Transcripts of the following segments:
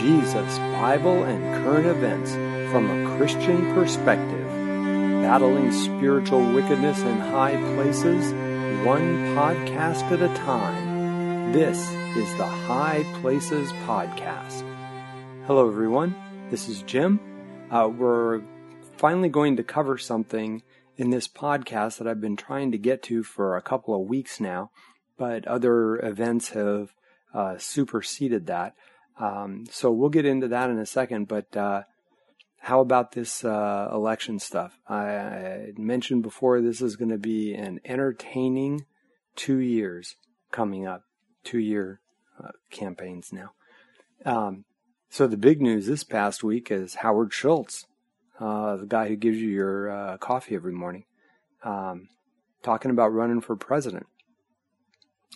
Jesus, Bible, and current events from a Christian perspective, battling spiritual wickedness in high places, one podcast at a time. This is the High Places Podcast. Hello, everyone. This is Jim. Uh, we're finally going to cover something in this podcast that I've been trying to get to for a couple of weeks now, but other events have uh, superseded that. Um, so we'll get into that in a second. But uh, how about this uh, election stuff? I, I, mentioned before this is going to be an entertaining two years coming up, two year uh, campaigns now. Um, so the big news this past week is Howard Schultz, uh, the guy who gives you your uh, coffee every morning, um, talking about running for president.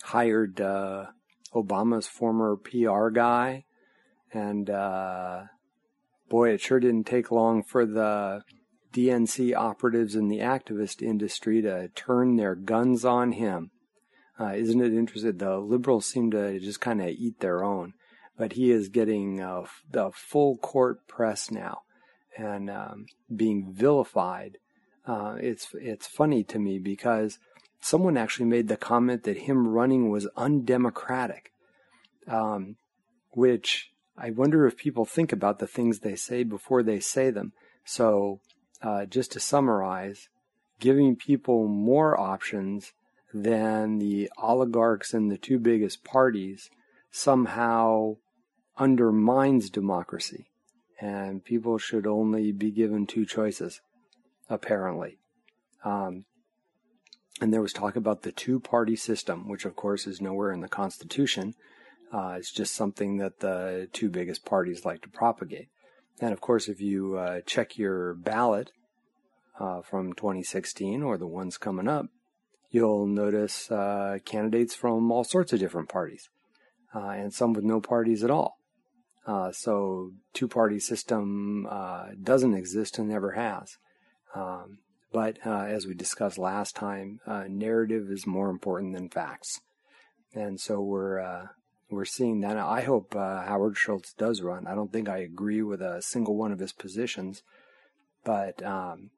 Hired uh, Obama's former PR guy and uh, boy, it sure didn't take long for the DNC operatives in the activist industry to turn their guns on him. Uh, isn't it interesting? The liberals seem to just kind of eat their own, but he is getting uh, the full court press now and um, being vilified. Uh, it's it's funny to me because someone actually made the comment that him running was undemocratic, um, which I wonder if people think about the things they say before they say them. So, uh, just to summarize, giving people more options than the oligarchs and the two biggest parties somehow undermines democracy. And people should only be given two choices, apparently. Um, and there was talk about the two party system, which of course is nowhere in the Constitution. Uh, it's just something that the two biggest parties like to propagate. And of course, if you uh, check your ballot uh, from 2016 or the ones coming up, you'll notice uh, candidates from all sorts of different parties, uh, and some with no parties at all. Uh, so, two party system doesn't exist and never has. Um, but as we discussed last time, narrative is more important than facts. And so we're we're seeing that. I hope uh, Howard Schultz does run. I don't think I agree with a single one of his positions, but um,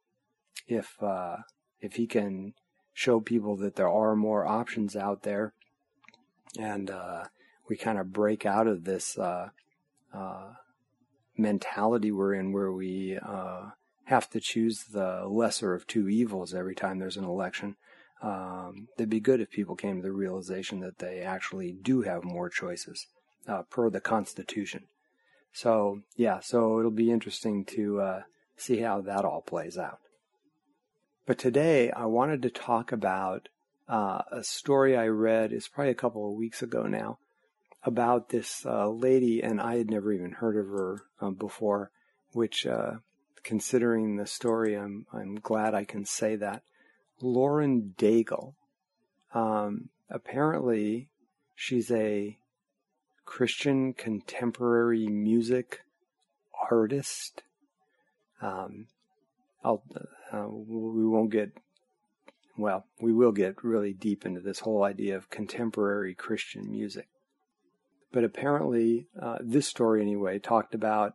if uh, if he can show people that there are more options out there, and uh, we kind of break out of this uh, uh, mentality we're in, where we uh, have to choose the lesser of two evils every time there's an election um, it'd be good if people came to the realization that they actually do have more choices uh, per the Constitution. So, yeah, so it'll be interesting to uh, see how that all plays out. But today I wanted to talk about uh, a story I read, it's probably a couple of weeks ago now, about this uh, lady, and I had never even heard of her um, before, which, uh, considering the story, I'm, I'm glad I can say that. Lauren Daigle. Um, apparently, she's a Christian contemporary music artist. Um, I'll, uh, we won't get, well, we will get really deep into this whole idea of contemporary Christian music. But apparently, uh, this story anyway talked about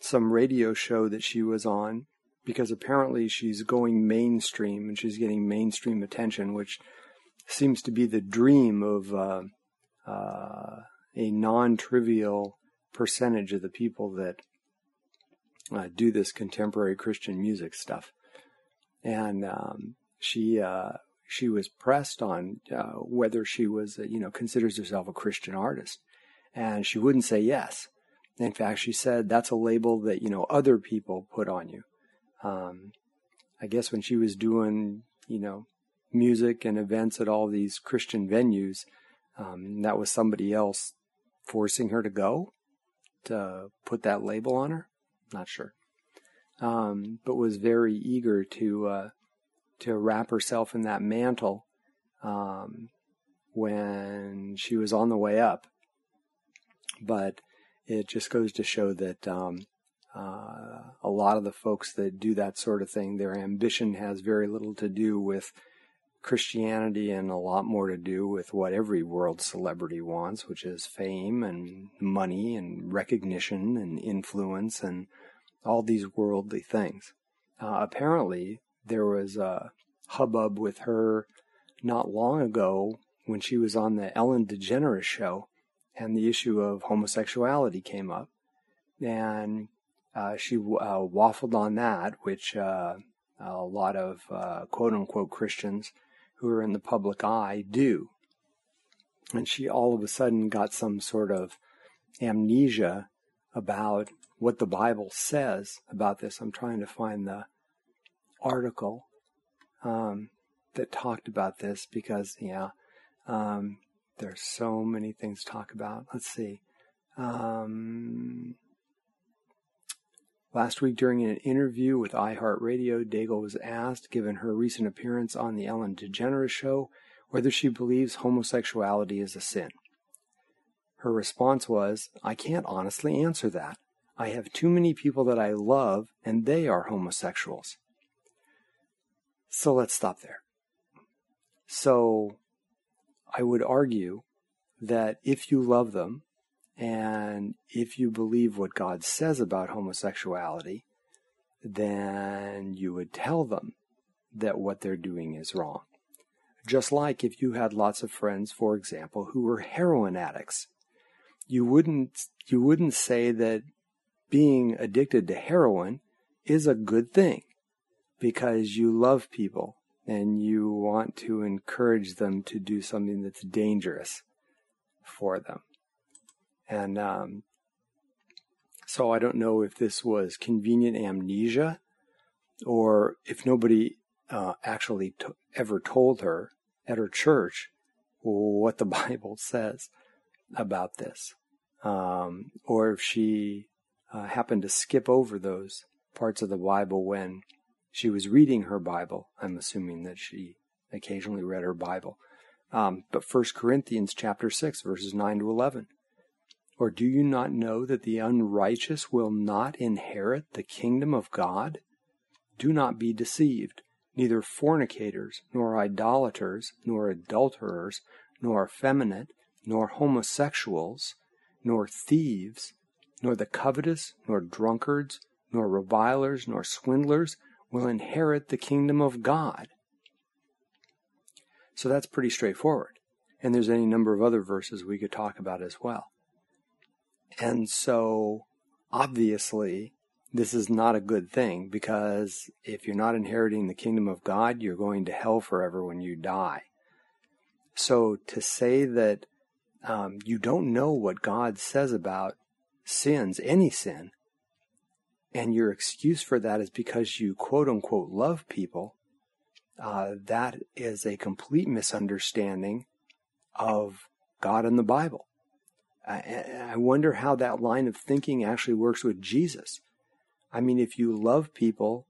some radio show that she was on because apparently she's going mainstream and she's getting mainstream attention, which seems to be the dream of uh, uh, a non-trivial percentage of the people that uh, do this contemporary Christian music stuff. And um, she uh, she was pressed on uh, whether she was you know considers herself a Christian artist, and she wouldn't say yes. In fact, she said that's a label that you know other people put on you um, I guess when she was doing, you know, music and events at all these Christian venues, um, that was somebody else forcing her to go to put that label on her. Not sure, um, but was very eager to uh, to wrap herself in that mantle um, when she was on the way up. But it just goes to show that um, uh, a lot of the folks that do that sort of thing, their ambition has very little to do with Christianity and a lot more to do with what every world celebrity wants, which is fame and money and recognition and influence and all these worldly things. Uh, apparently, there was a hubbub with her not long ago when she was on the Ellen DeGeneres show and the issue of homosexuality came up. And uh, she uh, waffled on that, which uh, a lot of uh, quote unquote Christians who are in the public eye do. And she all of a sudden got some sort of amnesia about what the Bible says about this. I'm trying to find the article um, that talked about this because, yeah, um, there's so many things to talk about. Let's see. Um, last week, during an interview with iHeartRadio, Daigle was asked, given her recent appearance on the Ellen DeGeneres show, whether she believes homosexuality is a sin. Her response was, I can't honestly answer that. I have too many people that I love, and they are homosexuals. So let's stop there. So I would argue that if you love them and if you believe what God says about homosexuality, then you would tell them that what they're doing is wrong. Just like if you had lots of friends, for example, who were heroin addicts, you wouldn't you wouldn't say that being addicted to heroin is a good thing because you love people and you want to encourage them to do something that's dangerous for them. And um, so I don't know if this was convenient amnesia or if nobody uh, actually t- ever told her at her church what the Bible says about this, um, or if she uh, happened to skip over those parts of the Bible when she was reading her Bible. I'm assuming that she occasionally read her Bible. Um, but 1 Corinthians chapter 6, verses 9 to 11. Or do you not know that the unrighteous will not inherit the kingdom of God? Do not be deceived. Neither fornicators, nor idolaters, nor adulterers, nor effeminate, nor homosexuals, nor thieves, nor the covetous, nor drunkards, nor revilers, nor swindlers will inherit the kingdom of God. So that's pretty straightforward. And there's any number of other verses we could talk about as well. And so, obviously, this is not a good thing because if you're not inheriting the kingdom of God, you're going to hell forever when you die. So to say that um, you don't know what God says about sins, any sin, and your excuse for that is because you quote unquote love people, uh, that is a complete misunderstanding of God and the Bible. I, wonder how that line of thinking actually works with Jesus. I mean, if you love people,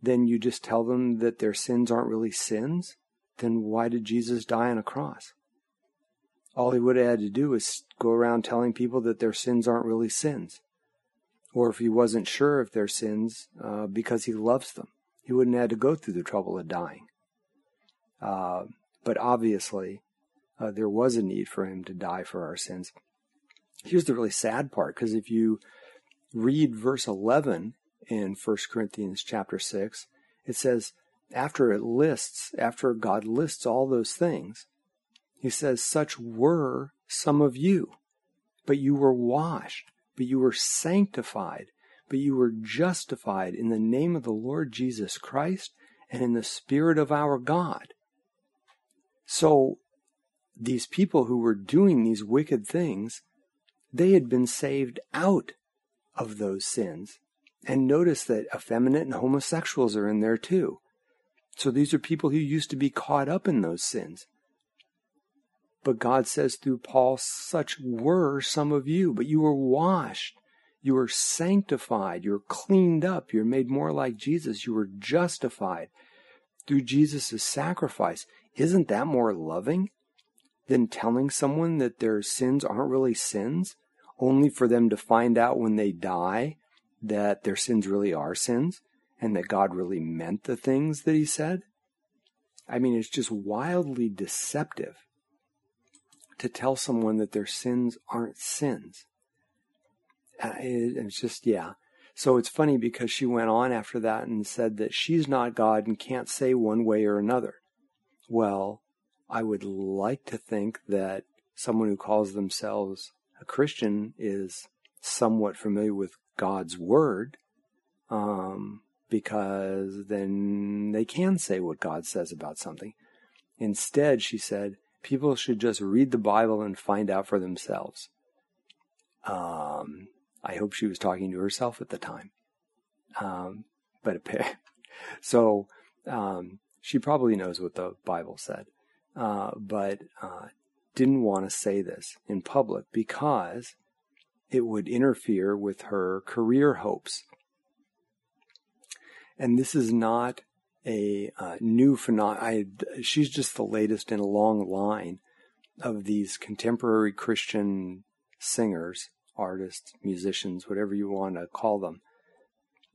then you just tell them that their sins aren't really sins. Then why did Jesus die on a cross? All he would have had to do is go around telling people that their sins aren't really sins or if he wasn't sure of their sins uh, because he loves them. He wouldn't have to go through the trouble of dying. Uh, but obviously, uh, there was a need for him to die for our sins. Here's the really sad part, because if you read verse 11 in 1 Corinthians chapter 6, it says, after it lists, after God lists all those things, he says, Such were some of you, but you were washed but you were sanctified, but you were justified in the name of the Lord Jesus Christ and in the Spirit of our God. So, these people who were doing these wicked things, they had been saved out of those sins. And notice that effeminate and homosexuals are in there too. So these are people who used to be caught up in those sins. But God says through Paul, such were some of you, but you were washed. You were sanctified. You're cleaned up. You're made more like Jesus. You were justified through Jesus' sacrifice. Isn't that more loving than telling someone that their sins aren't really sins, only for them to find out when they die that their sins really are sins and that God really meant the things that He said? I mean, it's just wildly deceptive to tell someone that their sins aren't sins. Uh, it, it's just, yeah. So it's funny because she went on after that and said that she's not God and can't say one way or another. Well, I would like to think that someone who calls themselves a Christian is somewhat familiar with God's word, um, because then they can say what God says about something. Instead, she said, people should just read the Bible and find out for themselves. Um, I hope she was talking to herself at the time. Um, but so um, she probably knows what the Bible said, uh, but uh, didn't want to say this in public because it would interfere with her career hopes. And this is not a uh, new phenomenon. She's just the latest in a long line of these contemporary Christian singers, artists, musicians, whatever you want to call them,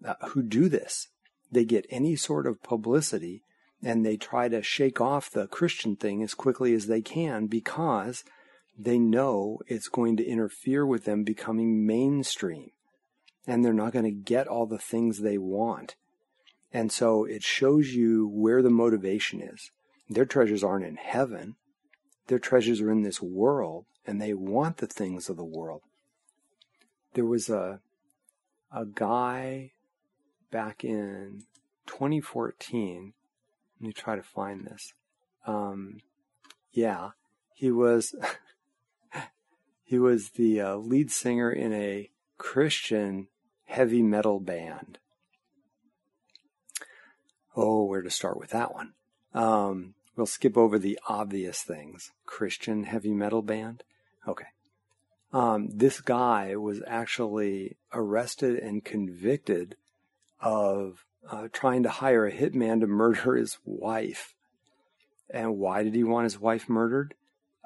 uh, who do this. They get any sort of publicity and they try to shake off the Christian thing as quickly as they can because they know it's going to interfere with them becoming mainstream and they're not going to get all the things they want. And so it shows you where the motivation is. Their treasures aren't in heaven. Their treasures are in this world and they want the things of the world. There was a, a guy back in 2014. Let me try to find this. Um, yeah, he was He was the uh, lead singer in a Christian heavy metal band. Oh, where to start with that one? Um, we'll skip over the obvious things. Christian heavy metal band? Okay. Um, this guy was actually arrested and convicted of uh, trying to hire a hitman to murder his wife. And why did he want his wife murdered?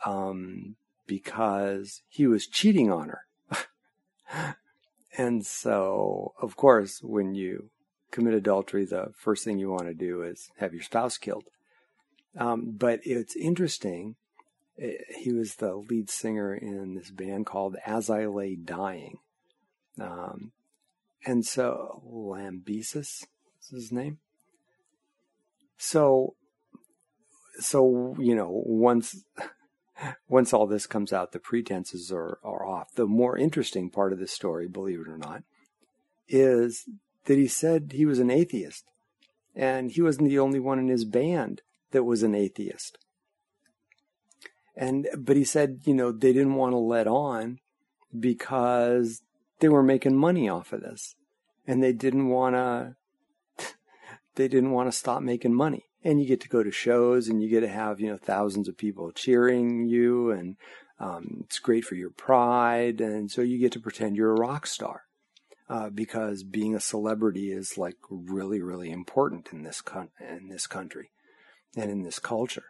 Um, because he was cheating on her. and so, of course, when you commit adultery, the first thing you want to do is have your spouse killed. Um, but it's interesting. Eh, he was the lead singer in this band called As I Lay Dying. Um, and so, Lambesis is his name. So, so, you know, once once all this comes out, the pretenses are, are off. The more interesting part of this story, believe it or not, is that he said he was an atheist. And he wasn't the only one in his band that was an atheist. And, but he said, you know, they didn't want to let on because they were making money off of this. And they didn't want to, they didn't want to stop making money. And you get to go to shows and you get to have you know thousands of people cheering you and um, it's great for your pride. And so you get to pretend you're a rock star uh, because being a celebrity is like really really important in this con- in this country and in this culture.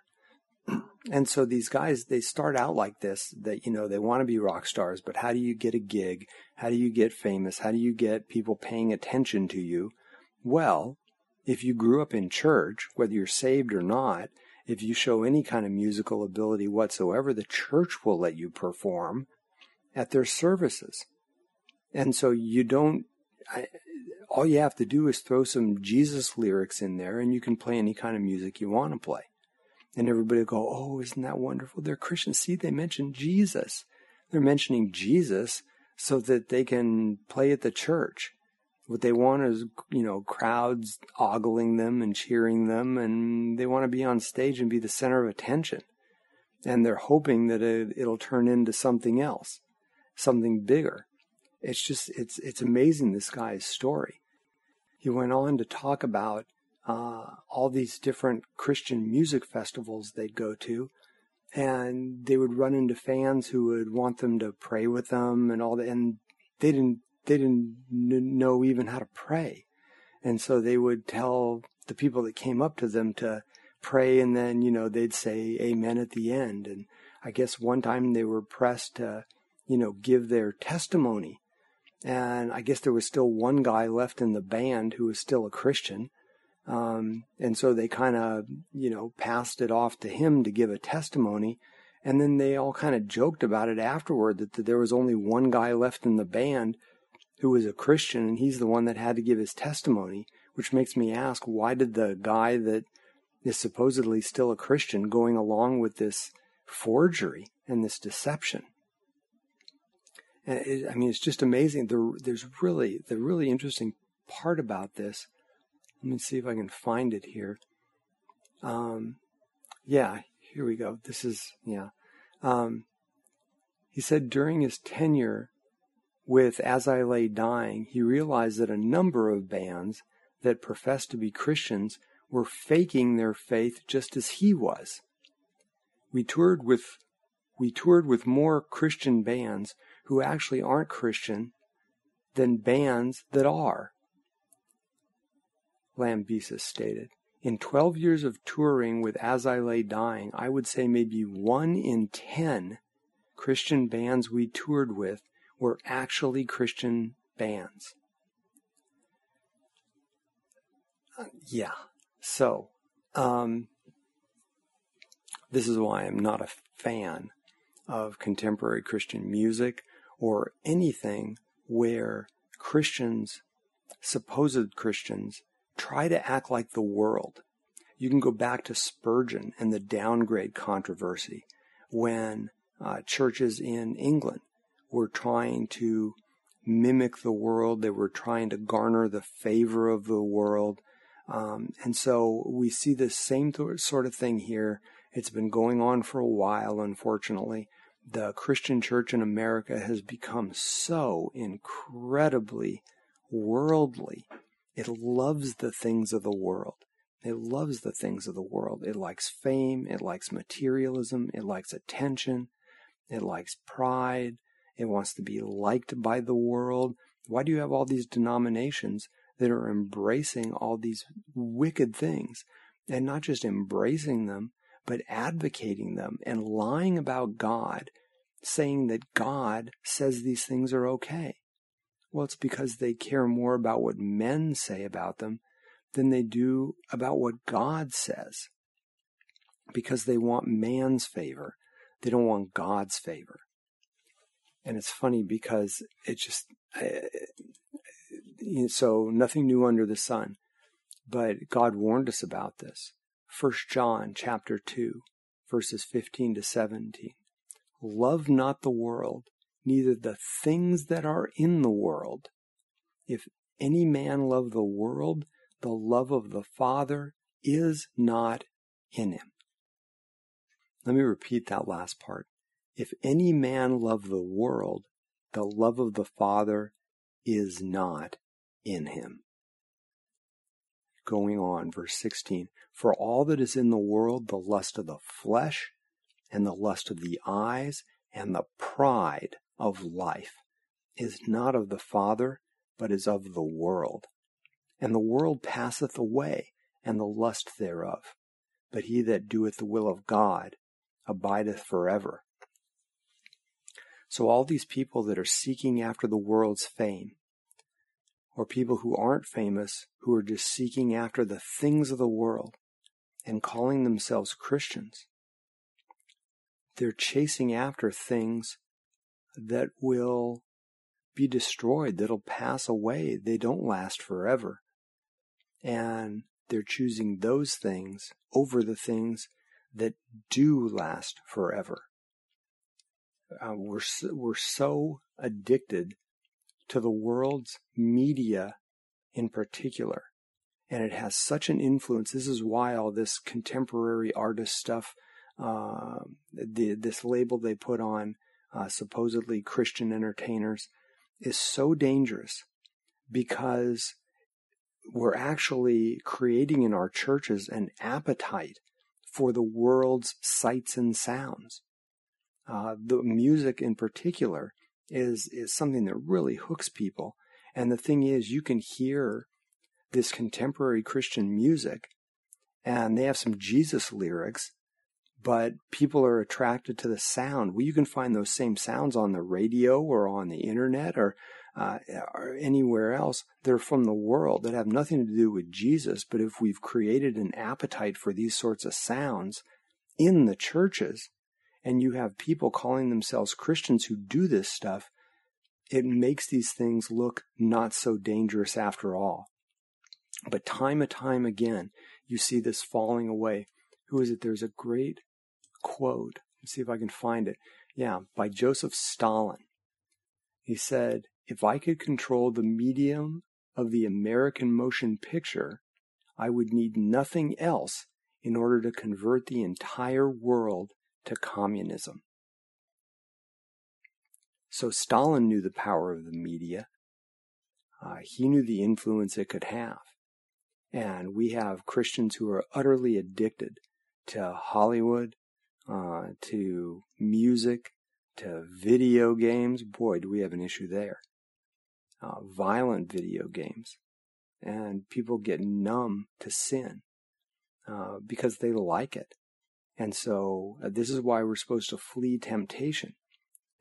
And so these guys they start out like this that you know they want to be rock stars but how do you get a gig? How do you get famous? How do you get people paying attention to you? Well if you grew up in church, whether you're saved or not, if you show any kind of musical ability whatsoever, the church will let you perform at their services. And so you don't, I, all you have to do is throw some Jesus lyrics in there and you can play any kind of music you want to play. And everybody will go, Oh, isn't that wonderful? They're Christians. See, they mentioned Jesus. They're mentioning Jesus so that they can play at the church. What they want is, you know, crowds ogling them and cheering them, and they want to be on stage and be the center of attention. And they're hoping that it, it'll turn into something else, something bigger. It's just, it's, it's amazing this guy's story. He went on to talk about uh, all these different Christian music festivals they'd go to, and they would run into fans who would want them to pray with them and all that, and they didn't they didn't know even how to pray. And so they would tell the people that came up to them to pray and then, you know, they'd say amen at the end. And I guess one time they were pressed to, you know, give their testimony. And I guess there was still one guy left in the band who was still a Christian. Um, and so they kind of, you know, passed it off to him to give a testimony. And then they all kind of joked about it afterward that, that there was only one guy left in the band who was a Christian, and he's the one that had to give his testimony, which makes me ask why did the guy that is supposedly still a Christian going along with this forgery and this deception? It, I mean, it's just amazing. There, there's really the really interesting part about this let me see if I can find it here. Um, yeah, here we go. This is, yeah. Um, he said during his tenure with As I Lay Dying, he realized that a number of bands that professed to be Christians were faking their faith just as he was. We toured with we toured with more Christian bands who actually aren't Christian than bands that are. Lambesis stated. In 12 years of touring with As I Lay Dying, I would say maybe one in 10 Christian bands we toured with were actually Christian bands. Uh, yeah. So, um, this is why I'm not a fan of contemporary Christian music or anything where Christians, supposed Christians, try to act like the world. You can go back to Spurgeon and the downgrade controversy when uh, churches in England were trying to mimic the world. They were trying to garner the favor of the world. Um, and so we see this same th- sort of thing here. It's been going on for a while, unfortunately. The Christian church in America has become so incredibly worldly it loves the things of the world. It loves the things of the world. It likes fame. It likes materialism. It likes attention. It likes pride. It wants to be liked by the world. Why do you have all these denominations that are embracing all these wicked things and not just embracing them, but advocating them and lying about God, saying that God says these things are okay? Well, it's because they care more about what men say about them than they do about what God says. Because they want man's favor. They don't want God's favor. And it's funny because it just, so nothing new under the sun. But God warned us about this. First John chapter 2, verses 15 to 17. Love not the world, neither the things that are in the world. If any man love the world, the love of the Father is not in him. Let me repeat that last part. If any man love the world, the love of the Father is not in him. Going on, verse 16. For all that is in the world, the lust of the flesh, and the lust of the eyes, and the pride of life is not of the Father, but is of the world. And the world passeth away, and the lust thereof. But he that doeth the will of God abideth forever. So all these people that are seeking after the world's fame, or people who aren't famous, who are just seeking after the things of the world and calling themselves Christians, they're chasing after things that will be destroyed, that'll pass away. They don't last forever. And they're choosing those things over the things that do last forever. Uh, we're, we're so addicted to the world's media in particular. And it has such an influence. This is why all this contemporary artist stuff, uh, the, this label they put on uh, supposedly Christian entertainers is so dangerous because we're actually creating in our churches an appetite for the world's sights and sounds. Uh, the music in particular is is something that really hooks people. And the thing is, you can hear this contemporary Christian music, and they have some Jesus lyrics, but people are attracted to the sound. Well, you can find those same sounds on the radio or on the internet or, uh, or anywhere else. They're from the world that have nothing to do with Jesus. But if we've created an appetite for these sorts of sounds in the churches, and you have people calling themselves Christians who do this stuff, it makes these things look not so dangerous after all. But time and time again, you see this falling away. Who is it? There's a great quote. Let's see if I can find it. Yeah, by Joseph Stalin. He said, If I could control the medium of the American motion picture, I would need nothing else in order to convert the entire world to communism. So Stalin knew the power of the media. Uh, he knew the influence it could have. And we have Christians who are utterly addicted to Hollywood, uh, to music, to video games. Boy, do we have an issue there. Uh, violent video games. And people get numb to sin uh, because they like it. And so uh, this is why we're supposed to flee temptation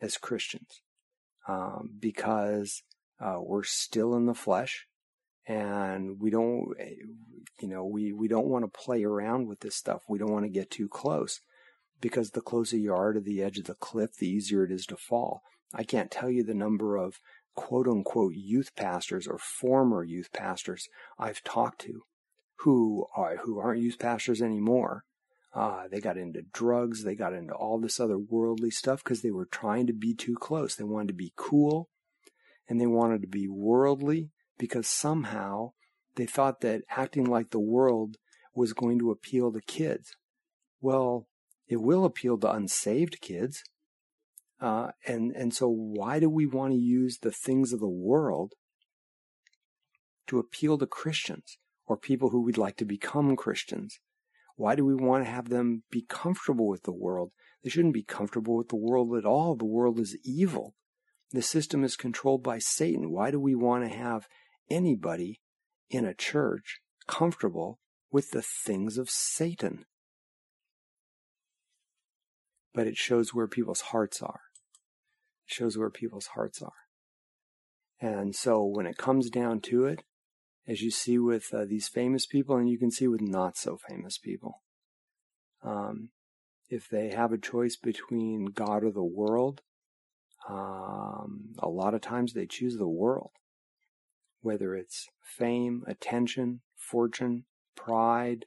as Christians, um, because uh, we're still in the flesh, and we don't, eh, you know, we we don't want to play around with this stuff. We don't want to get too close, because the closer you are to the edge of the cliff, the easier it is to fall. I can't tell you the number of quote unquote youth pastors or former youth pastors I've talked to who are who aren't youth pastors anymore uh, they got into drugs. They got into all this other worldly stuff because they were trying to be too close. They wanted to be cool and they wanted to be worldly because somehow they thought that acting like the world was going to appeal to kids. Well, it will appeal to unsaved kids. Uh, and, and so why do we want to use the things of the world to appeal to Christians or people who would like to become Christians? Why do we want to have them be comfortable with the world? They shouldn't be comfortable with the world at all. The world is evil. The system is controlled by Satan. Why do we want to have anybody in a church comfortable with the things of Satan? But it shows where people's hearts are. It shows where people's hearts are. And so when it comes down to it, as you see with uh, these famous people, and you can see with not so famous people. Um, if they have a choice between God or the world, um, a lot of times they choose the world. Whether it's fame, attention, fortune, pride,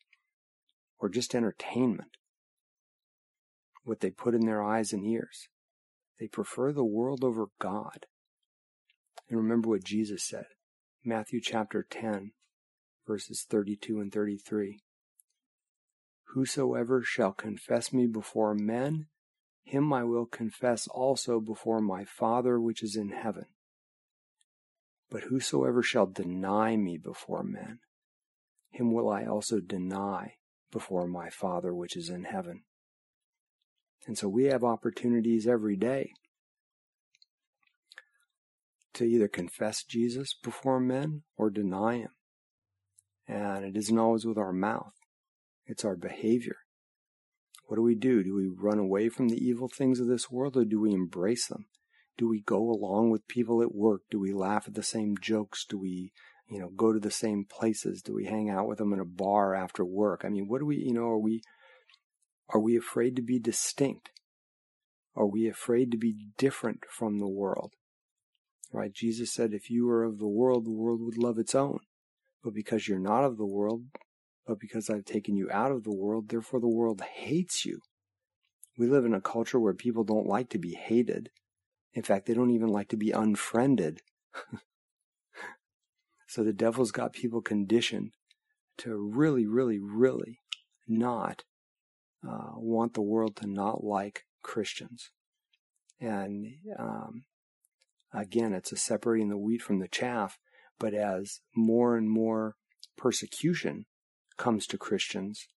or just entertainment. What they put in their eyes and ears. They prefer the world over God. And remember what Jesus said Matthew chapter 10, verses 32 and 33. Whosoever shall confess me before men, him I will confess also before my Father which is in heaven. But whosoever shall deny me before men, him will I also deny before my Father which is in heaven. And so we have opportunities every day to either confess Jesus before men or deny him. And it isn't always with our mouth, it's our behavior. What do we do? Do we run away from the evil things of this world or do we embrace them? Do we go along with people at work? Do we laugh at the same jokes? Do we, you know, go to the same places? Do we hang out with them in a bar after work? I mean, what do we, you know, are we, are we afraid to be distinct? Are we afraid to be different from the world? Right? Jesus said, if you were of the world, the world would love its own. But because you're not of the world, but because I've taken you out of the world, therefore the world hates you. We live in a culture where people don't like to be hated. In fact, they don't even like to be unfriended. so the devil's got people conditioned to really, really, really not uh, want the world to not like Christians. And um, Again, it's a separating the wheat from the chaff. But as more and more persecution comes to Christians,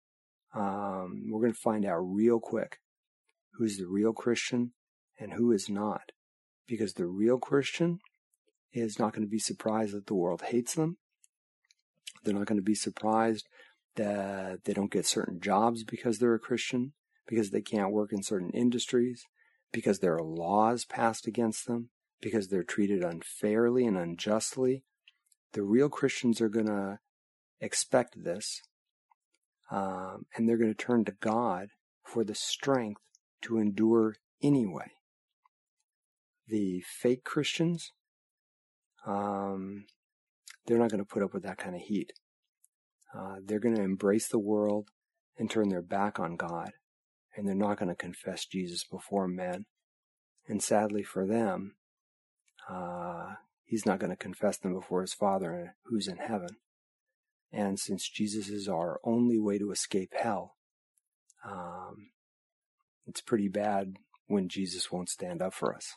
um, we're going to find out real quick who's the real Christian and who is not. Because the real Christian is not going to be surprised that the world hates them. They're not going to be surprised that they don't get certain jobs because they're a Christian. because they can't work in certain industries, because there are laws passed against them, because they're treated unfairly and unjustly. The real Christians are going to expect this, um, and they're going to turn to God for the strength to endure anyway. The fake Christians, um, they're not going to put up with that kind of heat. Uh, they're going to embrace the world and turn their back on God, and they're not going to confess Jesus before men. And sadly for them, uh, he's not going to confess them before his Father who's in heaven. And since Jesus is our only way to escape hell, um, it's pretty bad when Jesus won't stand up for us.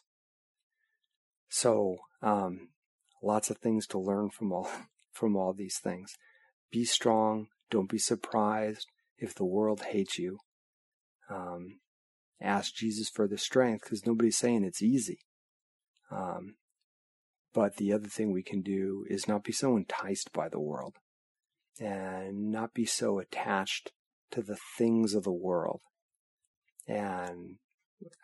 So, um, lots of things to learn from all from all these things. Be strong. Don't be surprised if the world hates you. Um, ask Jesus for the strength because nobody's saying it's easy. Um, but the other thing we can do is not be so enticed by the world and not be so attached to the things of the world. And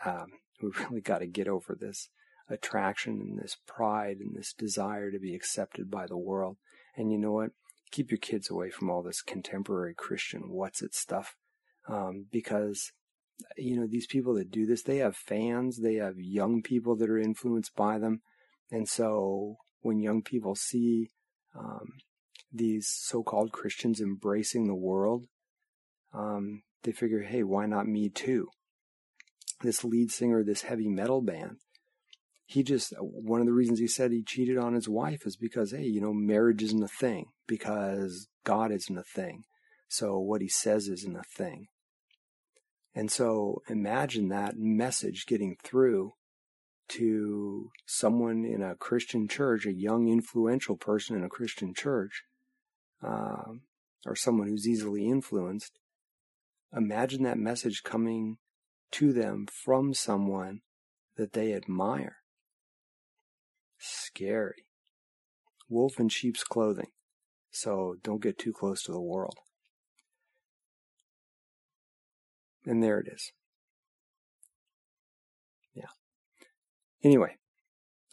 um, we really got to get over this attraction and this pride and this desire to be accepted by the world. And you know what? Keep your kids away from all this contemporary Christian what's it stuff. Um, because, you know, these people that do this, they have fans, they have young people that are influenced by them. And so when young people see um, these so called Christians embracing the world, um, they figure, hey, why not me too? This lead singer, this heavy metal band, he just, one of the reasons he said he cheated on his wife is because, hey, you know, marriage isn't a thing, because God isn't a thing. So what he says isn't a thing. And so imagine that message getting through to someone in a Christian church, a young, influential person in a Christian church, um, or someone who's easily influenced, imagine that message coming to them from someone that they admire. Scary. Wolf in sheep's clothing. So don't get too close to the world. And there it is. Yeah. Anyway,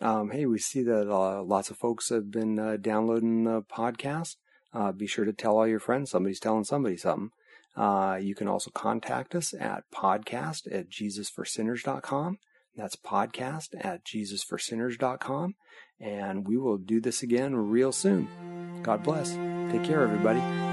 um, hey, we see that uh, lots of folks have been uh, downloading the podcast. Uh, be sure to tell all your friends. Somebody's telling somebody something. Uh, you can also contact us at podcast at jesusforsinners.com. That's podcast at jesusforsinners.com. And we will do this again real soon. God bless. Take care, everybody.